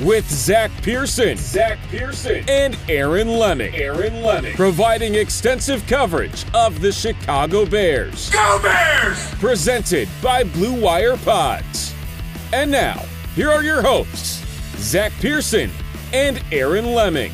with Zach Pearson, Zach Pearson, and Aaron Leming. Aaron Leming, providing extensive coverage of the Chicago Bears. Go Bears! Presented by Blue Wire Pods. And now, here are your hosts, Zach Pearson and Aaron Leming.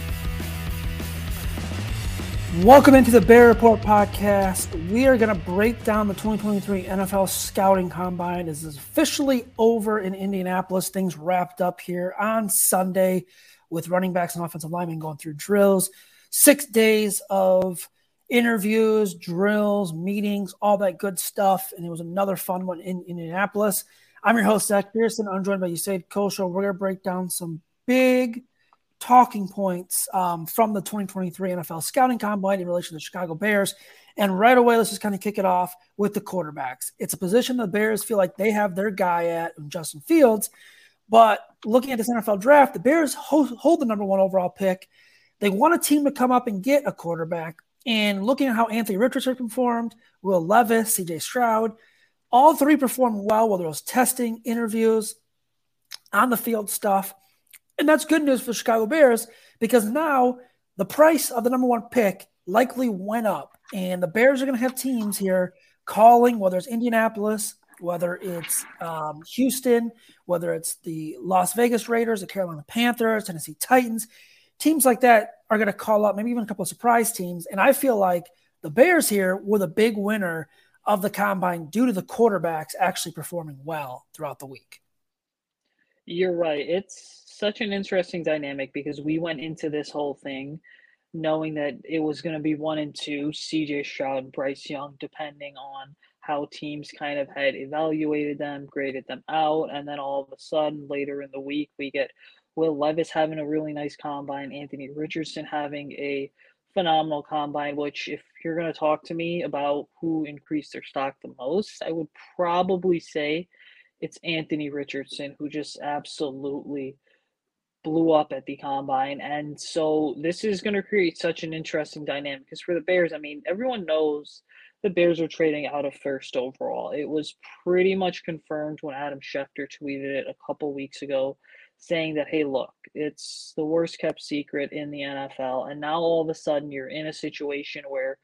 Welcome into the Bear Report podcast. We are going to break down the 2023 NFL Scouting Combine. Is officially over in Indianapolis. Things wrapped up here on Sunday with running backs and offensive linemen going through drills. Six days of interviews, drills, meetings, all that good stuff. And it was another fun one in, in Indianapolis. I'm your host, Zach Pearson. I'm joined by Usaid Kosho. We're going to break down some big – talking points um, from the 2023 NFL Scouting Combine in relation to the Chicago Bears. And right away, let's just kind of kick it off with the quarterbacks. It's a position the Bears feel like they have their guy at, Justin Fields. But looking at this NFL draft, the Bears hold, hold the number one overall pick. They want a team to come up and get a quarterback. And looking at how Anthony Richardson performed, Will Levis, CJ Stroud, all three performed well, whether it was testing, interviews, on the field stuff. And that's good news for Chicago Bears because now the price of the number one pick likely went up. And the Bears are going to have teams here calling, whether it's Indianapolis, whether it's um, Houston, whether it's the Las Vegas Raiders, the Carolina Panthers, Tennessee Titans. Teams like that are going to call up, maybe even a couple of surprise teams. And I feel like the Bears here were the big winner of the combine due to the quarterbacks actually performing well throughout the week. You're right. It's such an interesting dynamic because we went into this whole thing knowing that it was going to be one and two, CJ Stroud, Bryce Young, depending on how teams kind of had evaluated them, graded them out, and then all of a sudden later in the week we get Will Levis having a really nice combine, Anthony Richardson having a phenomenal combine, which if you're going to talk to me about who increased their stock the most, I would probably say it's Anthony Richardson who just absolutely blew up at the combine. And so this is going to create such an interesting dynamic because for the Bears, I mean, everyone knows the Bears are trading out of first overall. It was pretty much confirmed when Adam Schefter tweeted it a couple weeks ago saying that, hey, look, it's the worst kept secret in the NFL. And now all of a sudden you're in a situation where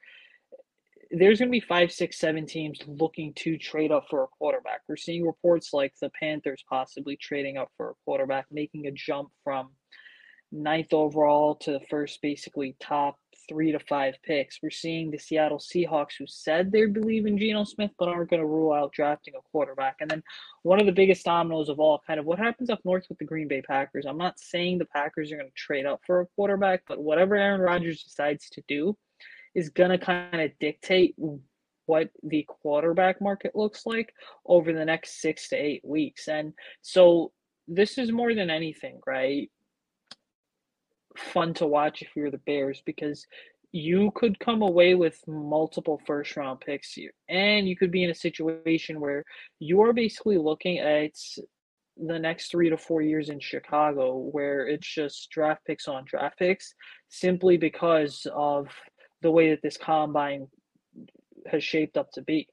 there's going to be five, six, seven teams looking to trade up for a quarterback. We're seeing reports like the Panthers possibly trading up for a quarterback, making a jump from ninth overall to the first, basically top three to five picks. We're seeing the Seattle Seahawks, who said they believe in Geno Smith, but aren't going to rule out drafting a quarterback. And then one of the biggest dominoes of all, kind of what happens up north with the Green Bay Packers. I'm not saying the Packers are going to trade up for a quarterback, but whatever Aaron Rodgers decides to do, is going to kind of dictate what the quarterback market looks like over the next six to eight weeks. And so this is more than anything, right? Fun to watch if you're the Bears because you could come away with multiple first round picks here. And you could be in a situation where you're basically looking at the next three to four years in Chicago where it's just draft picks on draft picks simply because of the way that this combine has shaped up to be.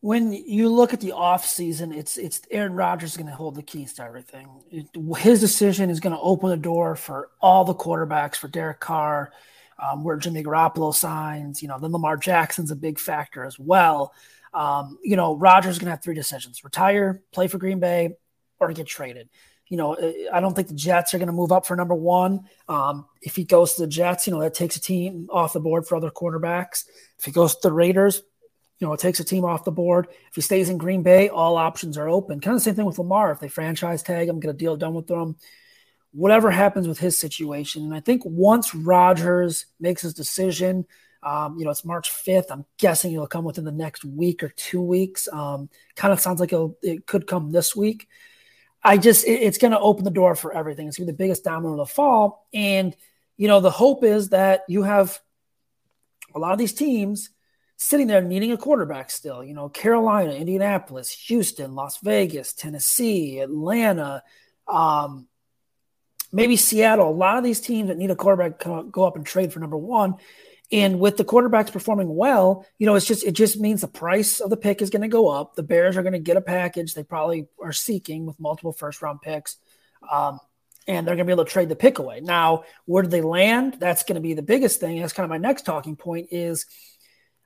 when you look at the offseason, it's it's Aaron Rodgers is going to hold the keys to everything. It, his decision is going to open the door for all the quarterbacks for Derek Carr, um, where Jimmy Garoppolo signs. You know, then Lamar Jackson's a big factor as well. Um, you know, Rodgers is going to have three decisions: retire, play for Green Bay, or get traded. You know, I don't think the Jets are going to move up for number one. Um, if he goes to the Jets, you know, that takes a team off the board for other quarterbacks. If he goes to the Raiders, you know, it takes a team off the board. If he stays in Green Bay, all options are open. Kind of the same thing with Lamar. If they franchise tag him, get a deal done with them, whatever happens with his situation. And I think once Rodgers makes his decision, um, you know, it's March 5th. I'm guessing it'll come within the next week or two weeks. Um, kind of sounds like it could come this week. I just, it, it's going to open the door for everything. It's going to be the biggest domino the fall. And, you know, the hope is that you have a lot of these teams – sitting there needing a quarterback still. You know, Carolina, Indianapolis, Houston, Las Vegas, Tennessee, Atlanta, um, maybe Seattle. A lot of these teams that need a quarterback go up and trade for number one. And with the quarterbacks performing well, you know, it's just it just means the price of the pick is going to go up. The Bears are going to get a package they probably are seeking with multiple first round picks. Um, and they're going to be able to trade the pick away. Now, where do they land? That's going to be the biggest thing. That's kind of my next talking point is –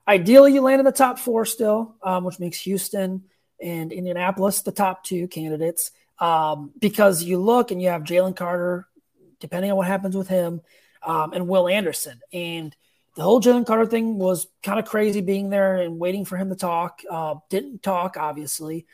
Ideally, you land in the top four still, um, which makes Houston and Indianapolis the top two candidates. Um, because you look and you have Jalen Carter, depending on what happens with him, um, and Will Anderson. And the whole Jalen Carter thing was kind of crazy being there and waiting for him to talk. Uh, didn't talk, obviously.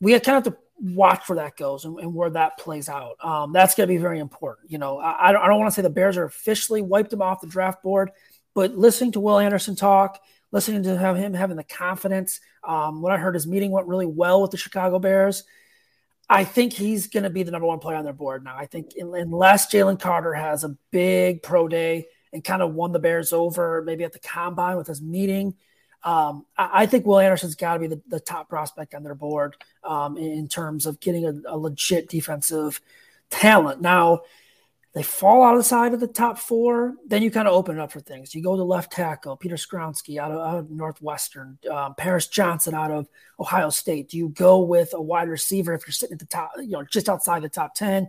We had kind of have to watch where that goes and, and where that plays out. Um, that's going to be very important. You know, I, I don't, don't want to say the Bears are officially wiped him off the draft board but listening to Will Anderson talk, listening to him having the confidence, um, what I heard his meeting went really well with the Chicago Bears. I think he's going to be the number one player on their board now. I think unless Jalen Carter has a big pro day and kind of won the Bears over, maybe at the combine with his meeting, um, I, I, think Will Anderson's got to be the, the, top prospect on their board um, in, in, terms of getting a, a legit defensive talent. Now, they fall out of the side of the top four, then you kind of open it up for things. You go to left tackle, Peter Skoronski out of, out of Northwestern, um, Paris Johnson out of Ohio State. Do you go with a wide receiver if you're sitting at the top, you know, just outside the top 10?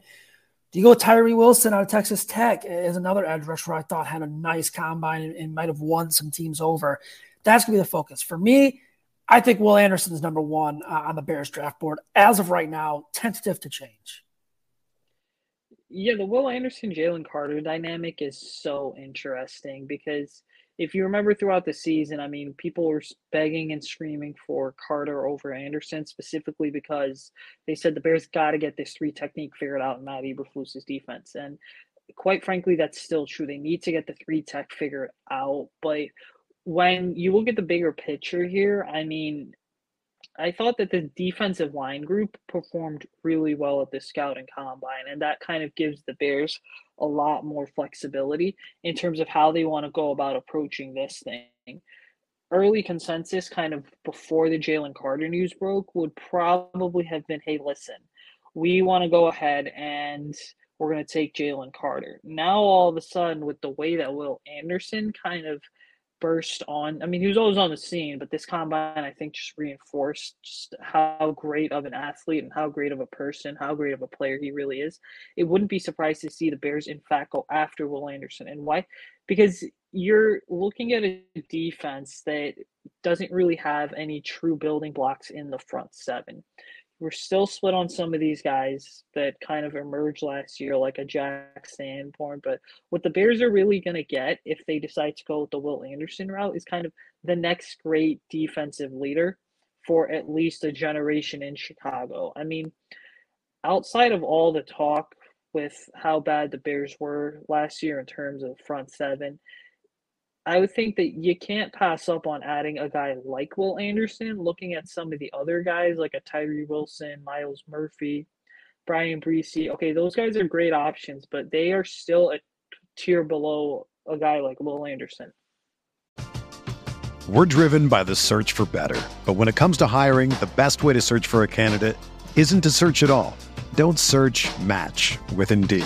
Do you go Tyree Wilson out of Texas Tech is another edge rusher I thought had a nice combine and, and might have won some teams over? That's going to be the focus. For me, I think Will Anderson is number one uh, on the Bears draft board. As of right now, tentative to change. Yeah, the Will Anderson Jalen Carter dynamic is so interesting because if you remember throughout the season, I mean, people were begging and screaming for Carter over Anderson specifically because they said the Bears got to get this three technique figured out in Matt Eberflus's defense. And quite frankly, that's still true. They need to get the three tech figured out. But when you look at the bigger picture here, I mean, I thought that the defensive line group performed really well at the scouting combine, and that kind of gives the Bears a lot more flexibility in terms of how they want to go about approaching this thing. Early consensus, kind of before the Jalen Carter news broke, would probably have been hey, listen, we want to go ahead and we're going to take Jalen Carter. Now, all of a sudden, with the way that Will Anderson kind of burst on. I mean, he was always on the scene, but this combine, I think, just reinforced just how great of an athlete and how great of a person, how great of a player he really is. It wouldn't be surprised to see the Bears, in fact, go after Will Anderson. And why? Because you're looking at a defense that doesn't really have any true building blocks in the front seven we're still split on some of these guys that kind of emerged last year, like a Jack Sanborn. But what the Bears are really going to get if they decide to go with the Will Anderson route is kind of the next great defensive leader for at least a generation in Chicago. I mean, outside of all the talk with how bad the Bears were last year in terms of front seven, I would think that you can't pass up on adding a guy like Will Anderson. Looking at some of the other guys like a Tyree Wilson, Myles Murphy, Bryan Bresee. Okay, those guys are great options, but they are still a tier below a guy like Will Anderson. We're driven by the search for better, but when it comes to hiring, the best way to search for a candidate isn't to search at all. Don't search. Match with Indeed.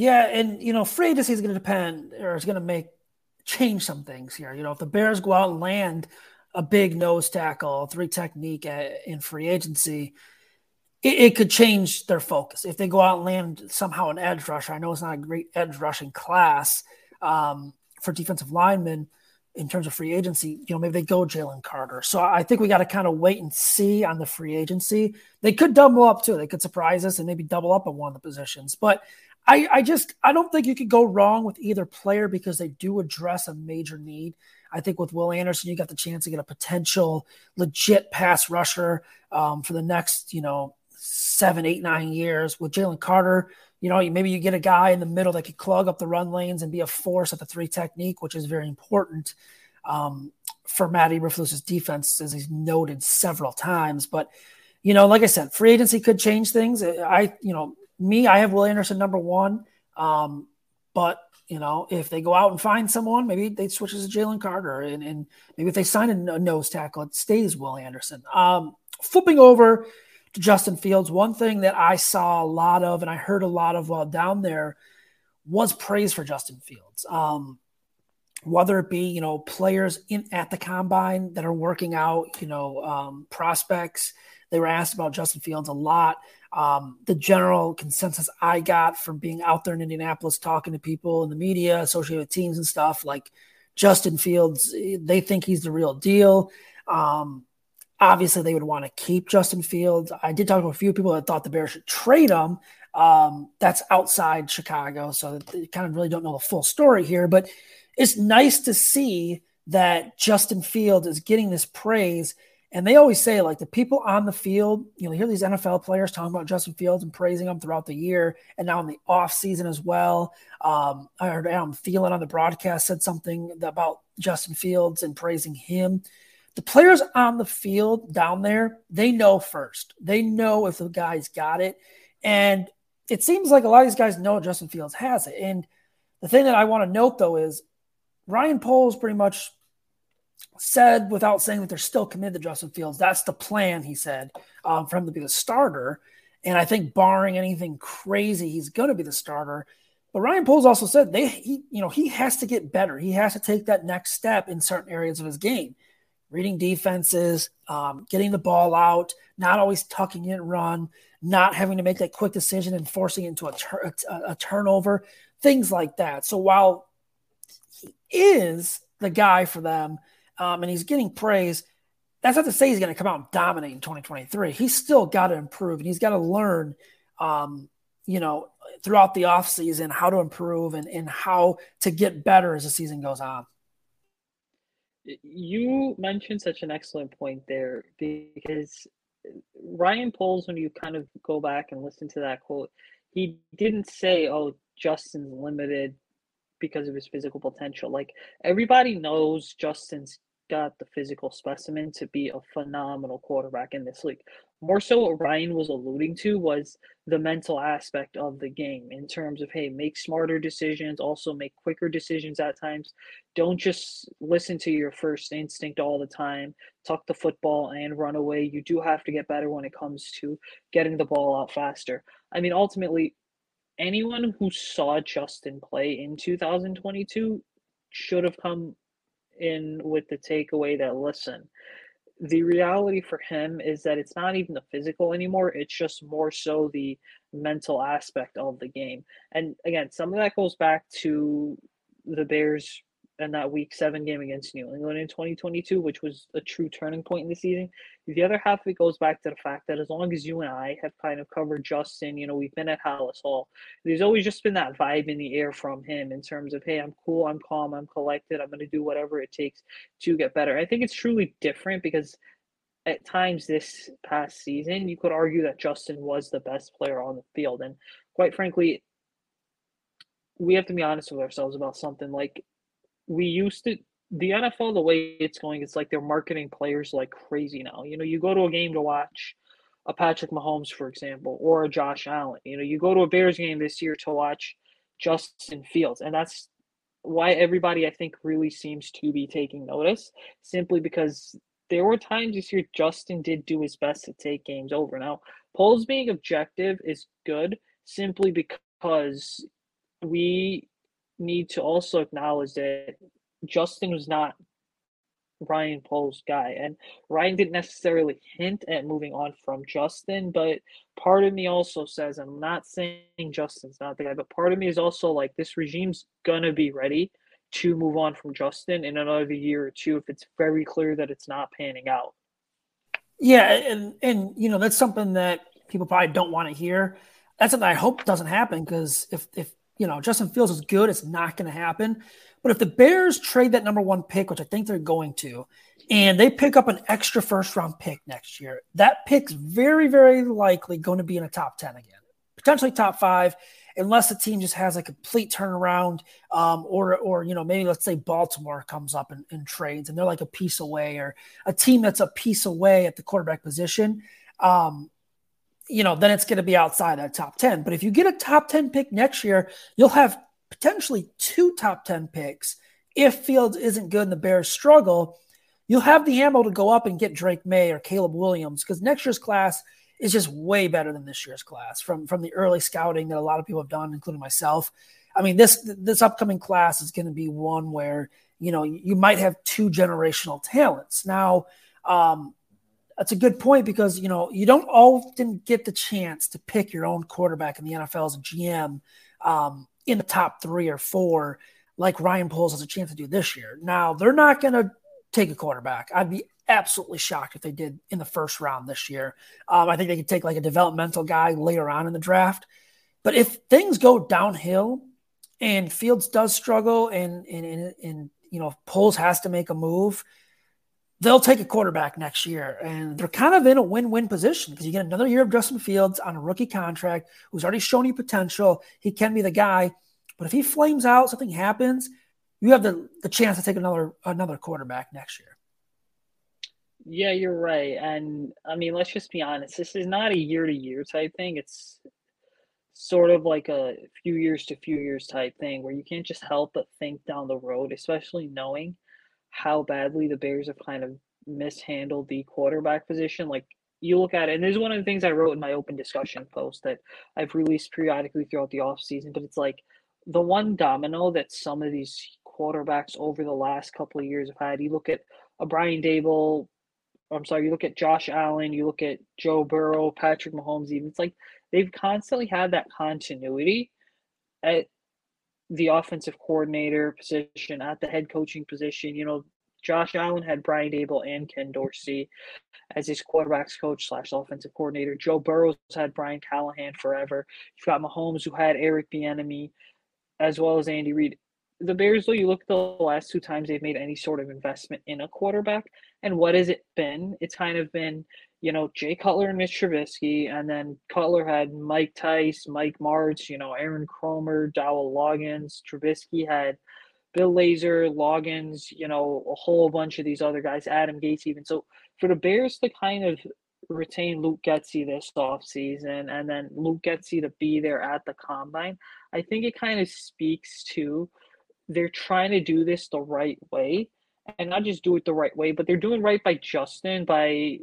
Yeah, and you know, free agency is going to depend, or is going to make change some things here. You know, if the Bears go out and land a big nose tackle, three technique at, in free agency, it, it, could change their focus. If they go out and land somehow an edge rusher, I know it's not a great edge rushing class um, for defensive linemen in terms of free agency. You know, maybe they go Jalen Carter. So I think we got to kind of wait and see on the free agency. They could double up too. They could surprise us and maybe double up on one of the positions, but I, I just I don't think you could go wrong with either player because they do address a major need. I think with Will Anderson, you got the chance to get a potential legit pass rusher um, for the next, you know, seven, eight, nine years. With Jalen Carter, you know, maybe you get a guy in the middle that could clog up the run lanes and be a force at the three technique, which is very important um, for Matt Eberflus's defense, as he's noted several times. But you know, like I said, free agency could change things. I, you know, me, I have Will Anderson number one. Um, but you know, if they go out and find someone, maybe they switch to Jalen Carter, and, and, maybe if they sign a nose tackle, it stays Will Anderson. Um, flipping over to Justin Fields, one thing that I saw a lot of, and I heard a lot of while down there, was praise for Justin Fields. Um, whether it be you know players in at the combine that are working out, you know um, prospects. They were asked about Justin Fields a lot. Um, the general consensus I got from being out there in Indianapolis, talking to people in the media, associated with teams and stuff, like Justin Fields, they think he's the real deal. Um, obviously, they would want to keep Justin Fields. I did talk to a few people that thought the Bears should trade him. Um, that's outside Chicago, so they kind of really don't know the full story here. But it's nice to see that Justin Fields is getting this praise and they always say, like, the people on the field, you know, hear these NFL players talking about Justin Fields and praising him throughout the year and now in the off season as well. Um, I heard Adam Thielen on the broadcast said something about Justin Fields and praising him. The players on the field down there, they know first. They know if the guy's got it. And it seems like a lot of these guys know Justin Fields has it. And the thing that I want to note, though, is Ryan Poles pretty much said without saying that they're still committed to Justin Fields. That's the plan, he said, um, for him to be the starter. And I think, barring anything crazy, he's going to be the starter. But Ryan Poles also said they, he, you know, he has to get better. He has to take that next step in certain areas of his game, reading defenses, um, getting the ball out, not always tucking it run, not having to make that quick decision and forcing it into a, tur- a, a turnover, things like that. So while he is the guy for them um, and he's getting praise. That's not to say he's going to come out and dominate in 2023. He's still got to improve and he's got to learn, um, you know, throughout the offseason how to improve and, and how to get better as the season goes on. You mentioned such an excellent point there because Ryan Poles, when you kind of go back and listen to that quote, he didn't say, oh, Justin's limited because of his physical potential. Like everybody knows Justin's got the physical specimen to be a phenomenal quarterback in this league. More so, what Ryan was alluding to was the mental aspect of the game in terms of, hey, make smarter decisions, also make quicker decisions at times. Don't just listen to your first instinct all the time, tuck the football and run away. You do have to get better when it comes to getting the ball out faster. I mean, ultimately, anyone who saw Justin play in 2022 should have come in with the takeaway that listen, the reality for him is that it's not even the physical anymore. It's just more so the mental aspect of the game. And again, some of that goes back to the Bears in that week seven game against New England in 2022, which was a true turning point in the season. The other half of it goes back to the fact that as long as you and I have kind of covered Justin, you know, we've been at Halas Hall, there's always just been that vibe in the air from him in terms of, hey, I'm cool, I'm calm, I'm collected, I'm going to do whatever it takes to get better. I think it's truly different because at times this past season, you could argue that Justin was the best player on the field. And quite frankly, we have to be honest with ourselves about something. Like we used to the NFL the way it's going, it's like they're marketing players like crazy now. You know, you go to a game to watch a Patrick Mahomes, for example, or a Josh Allen. You know, you go to a Bears game this year to watch Justin Fields, and that's why everybody I think really seems to be taking notice, simply because there were times this year Justin did do his best to take games over. Now, Poles being objective is good simply because we need to also acknowledge that Justin was not Ryan Poles' guy. And Ryan didn't necessarily hint at moving on from Justin, but part of me also says, I'm not saying Justin's not the guy, but part of me is also like, this regime's gonna be ready to move on from Justin in another year or two if it's very clear that it's not panning out. Yeah, and and you know that's something that people probably don't want to hear. That's something I hope doesn't happen because if if you know, Justin Fields is good. It's not going to happen. But if the Bears trade that number one pick, which I think they're going to, and they pick up an extra first round pick next year, that pick's very, very likely going to be in a top 10 again, potentially top five, unless the team just has a complete turnaround. Um, or, or, you know, maybe let's say Baltimore comes up and, and trades and they're like a piece away, or a team that's a piece away at the quarterback position. Um, you know, then it's going to be outside that top 10. But if you get a top 10 pick next year, you'll have potentially two top 10 picks. If Fields isn't good and the Bears struggle, you'll have the ammo to go up and get Drake Maye or Caleb Williams because next year's class is just way better than this year's class from, from the early scouting that a lot of people have done, including myself. I mean, this this upcoming class is going to be one where you know you might have two generational talents. Now, um, that's a good point because you know you don't often get the chance to pick your own quarterback in the NFL as a GM um, in the top three or four, like Ryan Poles has a chance to do this year. Now they're not going to take a quarterback. I'd be absolutely shocked if they did in the first round this year. Um, I think they could take like a developmental guy later on in the draft. But if things go downhill and Fields does struggle and and and, and you know Poles has to make a move they'll take a quarterback next year. And they're kind of in a win win position because you get another year of Justin Fields on a rookie contract who's already shown you potential. He can be the guy. But if he flames out, something happens, you have the, the chance to take another another quarterback next year. Yeah, you're right. And I mean, let's just be honest. This is not a year to year type thing. It's sort of like a few years to few years type thing where you can't just help but think down the road, especially knowing – how badly the Bears have kind of mishandled the quarterback position. Like you look at it, and this is one of the things I wrote in my open discussion post that I've released periodically throughout the offseason, but it's like the one domino that some of these quarterbacks over the last couple of years have had. You look at a Brian Daboll, I'm sorry, you look at Josh Allen, you look at Joe Burrow, Patrick Mahomes, even. It's like they've constantly had that continuity at the offensive coordinator position, at the head coaching position. You know, Josh Allen had Brian Daboll and Ken Dorsey as his quarterbacks coach slash offensive coordinator. Joe Burrow's had Brian Callahan forever. You've got Mahomes who had Eric Bieniemy, as well as Andy Reid. The Bears, though, you look at the last two times they've made any sort of investment in a quarterback, and what has it been? It's kind of been you know, Jay Cutler and Mitch Trubisky, and then Cutler had Mike Tice, Mike Martz, you know, Aaron Kromer, Dowell Loggains. Trubisky had Bill Lazor, Loggains, you know, a whole bunch of these other guys, Adam Gase even. So for the Bears to kind of retain Luke Getsy this offseason and then Luke Getsy to be there at the combine, I think it kind of speaks to they're trying to do this the right way and not just do it the right way, but they're doing right by Justin by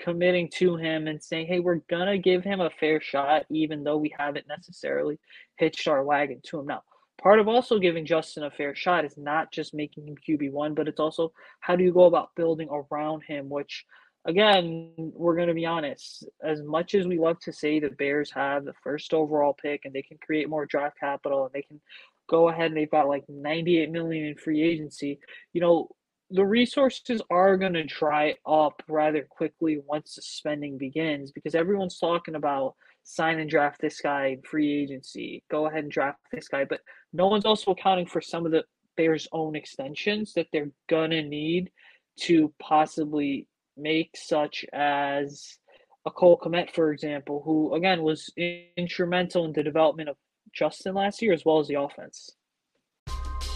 committing to him and saying, hey, we're going to give him a fair shot, even though we haven't necessarily hitched our wagon to him. Now, part of also giving Justin a fair shot is not just making him QB1, but it's also how do you go about building around him, which, again, we're going to be honest. As much as we love to say the Bears have the first overall pick and they can create more draft capital and they can go ahead and they've got like 98 million in free agency. You know, the resources are going to dry up rather quickly once the spending begins because everyone's talking about sign and draft this guy free agency go ahead and draft this guy but no one's also accounting for some of the bears own extensions that they're gonna need to possibly make such as a Cole Kmet, for example, who again was instrumental in the development of Justin last year as well as the offense.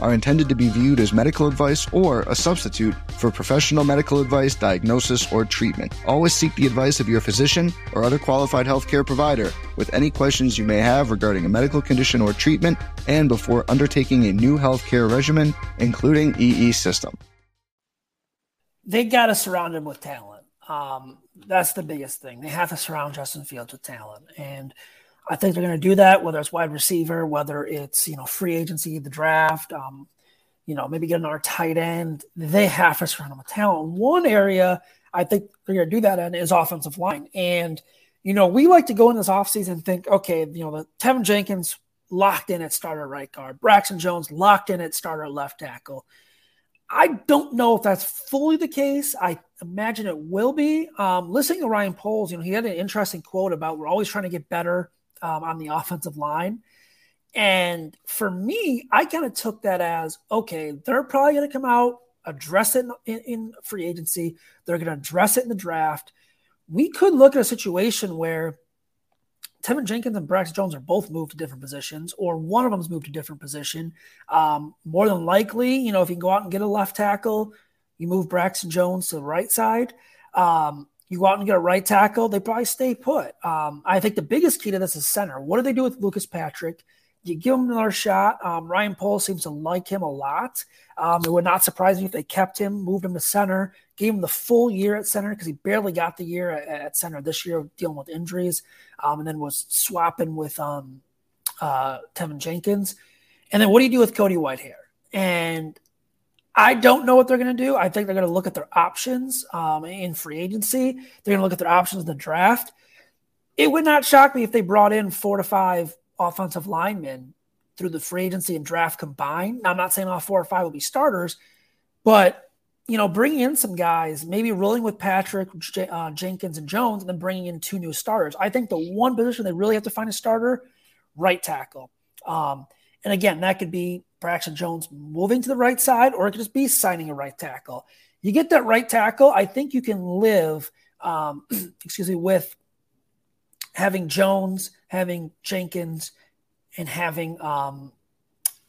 are intended to be viewed as medical advice or a substitute for professional medical advice, diagnosis, or treatment. Always seek the advice of your physician or other qualified healthcare provider with any questions you may have regarding a medical condition or treatment and before undertaking a new healthcare regimen, including EE system. They got to surround him with talent. Um, that's the biggest thing. They have to surround Justin Fields with talent. And I think they're going to do that, whether it's wide receiver, whether it's, you know, free agency, the draft, um, you know, maybe get another tight end. They have to surround them with talent. One area I think they're going to do that in is offensive line. And, you know, we like to go in this offseason and think, okay, you know, the Teven Jenkins locked in at starter right guard, Braxton Jones locked in at starter left tackle. I don't know if that's fully the case. I imagine it will be. Um, listening to Ryan Poles, you know, he had an interesting quote about we're always trying to get better um, on the offensive line. And for me, I kind of took that as okay, they're probably going to come out, address it in, in, free agency. They're going to address it in the draft. We could look at a situation where Teven Jenkins and Brax Jones are both moved to different positions, or one of them's moved to different position. Um, more than likely, you know, if you go out and get a left tackle, you move Braxton Jones to the right side. Um, you go out and get a right tackle, they probably stay put. Um, I think the biggest key to this is center. What do they do with Lucas Patrick? You give him another shot. Um, Ryan Poles seems to like him a lot. Um, it would not surprise me if they kept him, moved him to center, gave him the full year at center because he barely got the year at, at, center this year, dealing with injuries, um, and then was swapping with um, uh, Teven Jenkins. And then what do you do with Cody Whitehair? And I don't know what they're going to do. I think they're going to look at their options um, in free agency. They're going to look at their options in the draft. It would not shock me if they brought in four to five offensive linemen through the free agency and draft combined. Now, I'm not saying all four or five will be starters, but you know, bringing in some guys, maybe rolling with Patrick, J- uh, Jenkins, and Jones, and then bringing in two new starters. I think the one position they really have to find a starter, right tackle. Um, and again, that could be Braxton Jones moving to the right side, or it could just be signing a right tackle. You get that right tackle, I think you can live, um, excuse me, with having Jones, having Jenkins, and having um,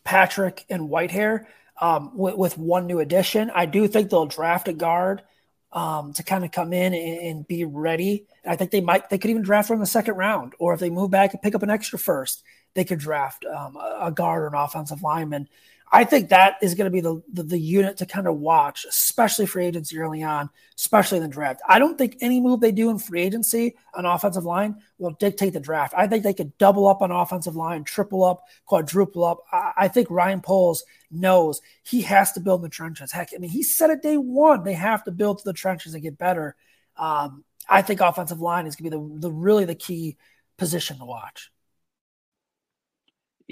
Patrick and Whitehair um, with, with, one new addition. I do think they'll draft a guard um, to kind of come in and, and, be ready. I think they might they could even draft from the second round, or if they move back and pick up an extra first, they could draft um, a guard or an offensive lineman. I think that is going to be the, the, the unit to kind of watch, especially free agency early on, especially in the draft. I don't think any move they do in free agency on offensive line will dictate the draft. I think they could double up on offensive line, triple up, quadruple up. I, I think Ryan Poles knows he has to build the trenches. Heck, I mean, he said it day one. They have to build the trenches and get better. Um, I think offensive line is going to be the, the really the key position to watch.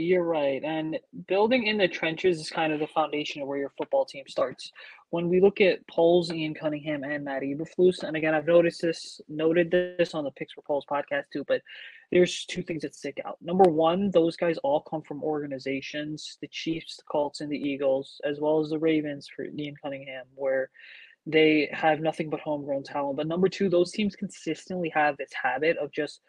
You're right. And building in the trenches is kind of the foundation of where your football team starts. When we look at Poles, Ian Cunningham, and Matt Eberflus, and again, I've noticed this, noted this on the Picks for Polls podcast too, but there's two things that stick out. Number one, those guys all come from organizations, the Chiefs, the Colts, and the Eagles, as well as the Ravens for Ian Cunningham, where they have nothing but homegrown talent. But number two, those teams consistently have this habit of just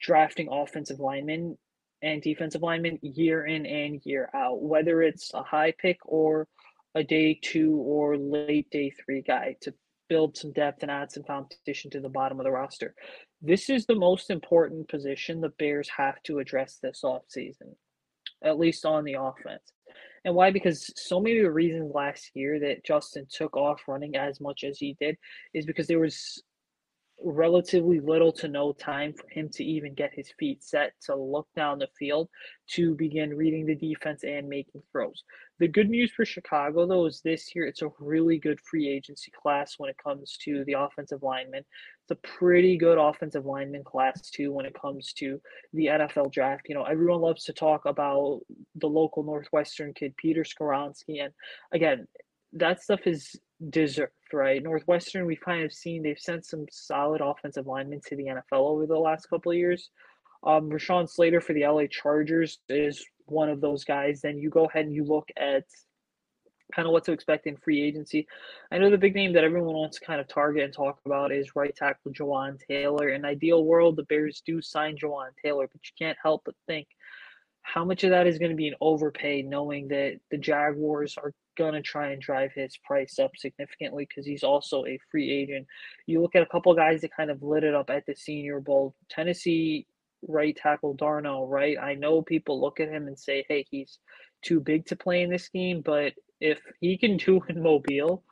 drafting offensive linemen and defensive linemen year in and year out, whether it's a high pick or a day two or late day three guy to build some depth and add some competition to the bottom of the roster. This is the most important position the Bears have to address this offseason, at least on the offense. And why? Because so many of the reasons last year that Justin took off running as much as he did is because there was relatively little to no time for him to even get his feet set to look down the field to begin reading the defense and making throws. The good news for Chicago, though, is this year it's a really good free agency class when it comes to the offensive linemen. It's a pretty good offensive lineman class, too, when it comes to the NFL draft. You know, everyone loves to talk about the local Northwestern kid, Peter Skoronski. And again, that stuff is deserved, right? Northwestern, we've kind of seen they've sent some solid offensive linemen to the NFL over the last couple of years. Um, Rashawn Slater for the LA Chargers is one of those guys. Then you go ahead and you look at kind of what to expect in free agency. I know the big name that everyone wants to kind of target and talk about is right tackle Jawaan Taylor. In ideal world, the Bears do sign Jawaan Taylor, but you can't help but think how much of that is going to be an overpay, knowing that the Jaguars are going to try and drive his price up significantly because he's also a free agent. You look at a couple guys that kind of lit it up at the Senior Bowl. Tennessee right tackle Darnell, right? I know people look at him and say, hey, he's too big to play in this game, but if he can do in Mobile,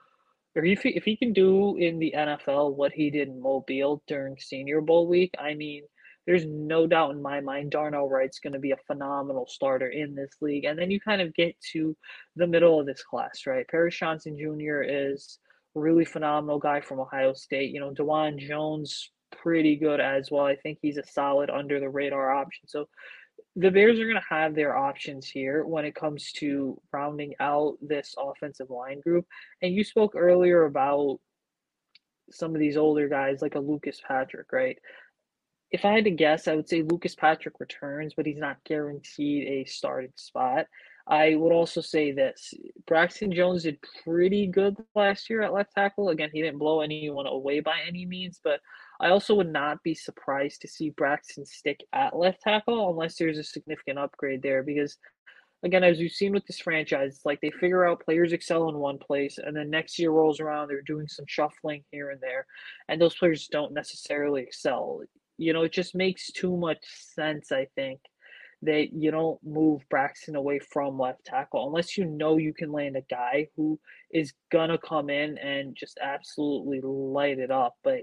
or if he, if he can do in the NFL what he did in Mobile during Senior Bowl week, I mean – there's no doubt in my mind Darnell Wright's going to be a phenomenal starter in this league. And then you kind of get to the middle of this class, right? Paris Johnson Jr. is a really phenomenal guy from Ohio State. You know, Dawand Jones, pretty good as well. I think he's a solid under the radar option. So the Bears are going to have their options here when it comes to rounding out this offensive line group. And you spoke earlier about some of these older guys like a Lucas Patrick, right? If I had to guess, I would say Lucas Patrick returns, but he's not guaranteed a starting spot. I would also say this Braxton Jones did pretty good last year at left tackle. Again, he didn't blow anyone away by any means, but I also would not be surprised to see Braxton stick at left tackle unless there's a significant upgrade there. Because, again, as we've seen with this franchise, it's like they figure out players excel in one place, and then next year rolls around, they're doing some shuffling here and there, and those players don't necessarily excel. You know, it just makes too much sense, I think, that you don't move Braxton away from left tackle unless you know you can land a guy who is gonna come in and just absolutely light it up. But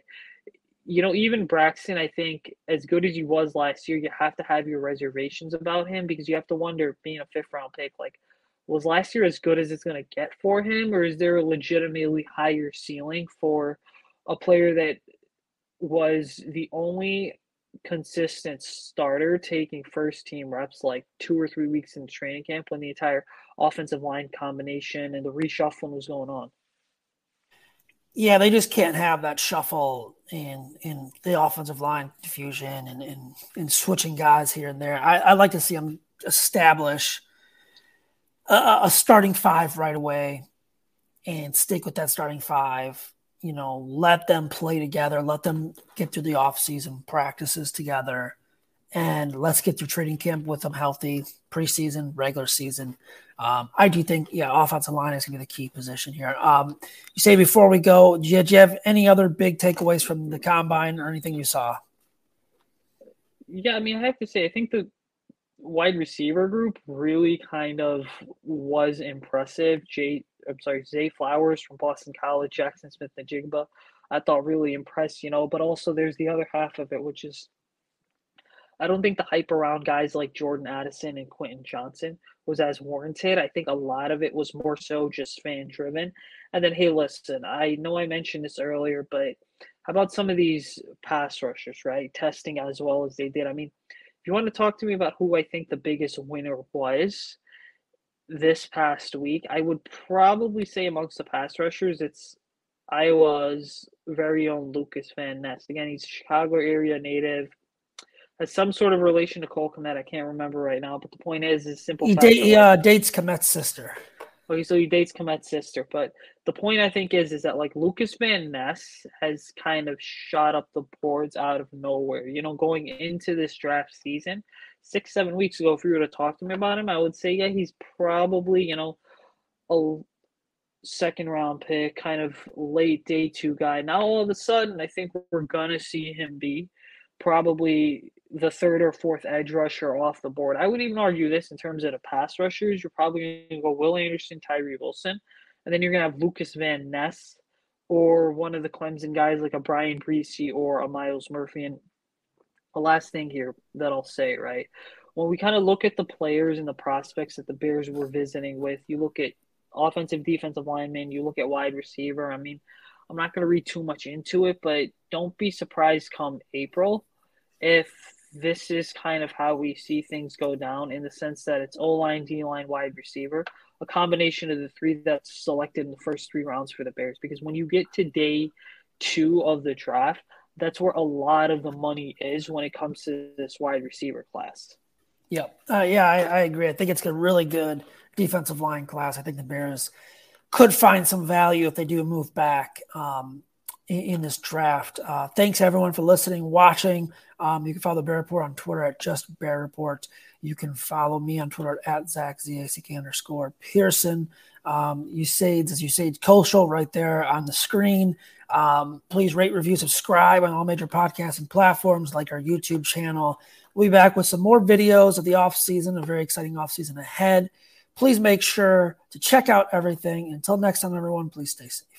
you know, even Braxton, I think, as good as he was last year, you have to have your reservations about him because you have to wonder, being a fifth round pick, like, was last year as good as it's going to get for him, or is there a legitimately higher ceiling for a player that was the only consistent starter taking first team reps like two or three weeks in training camp when the entire offensive line combination and the reshuffling was going on. Yeah, they just can't have that shuffle in in the offensive line diffusion and and, and switching guys here and there. I, I like to see them establish a, a starting five right away and stick with that starting five you know, let them play together, let them get through the offseason practices together, and let's get through training camp with them healthy, preseason, regular season. Um, I do think, yeah, offensive line is going to be the key position here. Um, you say before we go, do you, do you have any other big takeaways from the combine or anything you saw? Yeah, I mean, I have to say, I think the wide receiver group really kind of was impressive. Jay I'm sorry, Zay Flowers from Boston College, Jackson Smith-Njigba, I thought really impressed, you know, but also there's the other half of it, which is I don't think the hype around guys like Jordan Addison and Quentin Johnston was as warranted. I think a lot of it was more so just fan driven. And then, hey, listen, I know I mentioned this earlier, but how about some of these pass rushers, right? Testing as well as they did. I mean, if you want to talk to me about who I think the biggest winner was, this past week, I would probably say amongst the pass rushers, it's Iowa's very own Lucas Van Ness. Again, he's a Chicago area native, has some sort of relation to Cole Kmet. I can't remember right now, but the point is, is simple. He, date, he uh, dates Kmet's sister. Okay, so he dates Kmet's sister, but the point I think is is that like Lucas Van Ness has kind of shot up the boards out of nowhere. You know, going into this draft season, six seven weeks ago, if you were to talk to me about him, I would say yeah, he's probably you know a second round pick, kind of late day two guy. Now all of a sudden, I think we're gonna see him be probably the third or fourth edge rusher off the board. I would even argue this in terms of the pass rushers. You're probably going to go Will Anderson, Tyree Wilson, and then you're going to have Lucas Van Ness or one of the Clemson guys like a Bryan Bresee or a Myles Murphy. And the last thing here that I'll say, right? When we kind of look at the players and the prospects that the Bears were visiting with, you look at offensive, defensive lineman, you look at wide receiver. I mean, I'm not going to read too much into it, but don't be surprised come April if this is kind of how we see things go down in the sense that it's O line, D line, wide receiver, a combination of the three that's selected in the first three rounds for the Bears. Because when you get to day two of the draft, that's where a lot of the money is when it comes to this wide receiver class. Yep. Uh, yeah, I, I, agree. I think it's a really good defensive line class. I think the Bears could find some value if they do move back. Um, in, in this draft. Uh, thanks everyone for listening, watching. Um, you can follow the Bear Report on Twitter at just Bear Report. You can follow me on Twitter at Zach Z A C K underscore Pearson. Um, you Usage as you Usage Kosho right there on the screen. Um, please rate, review, subscribe on all major podcasts and platforms like our YouTube channel. We'll be back with some more videos of the off season, a very exciting off season ahead. Please make sure to check out everything. Until next time, everyone, please stay safe.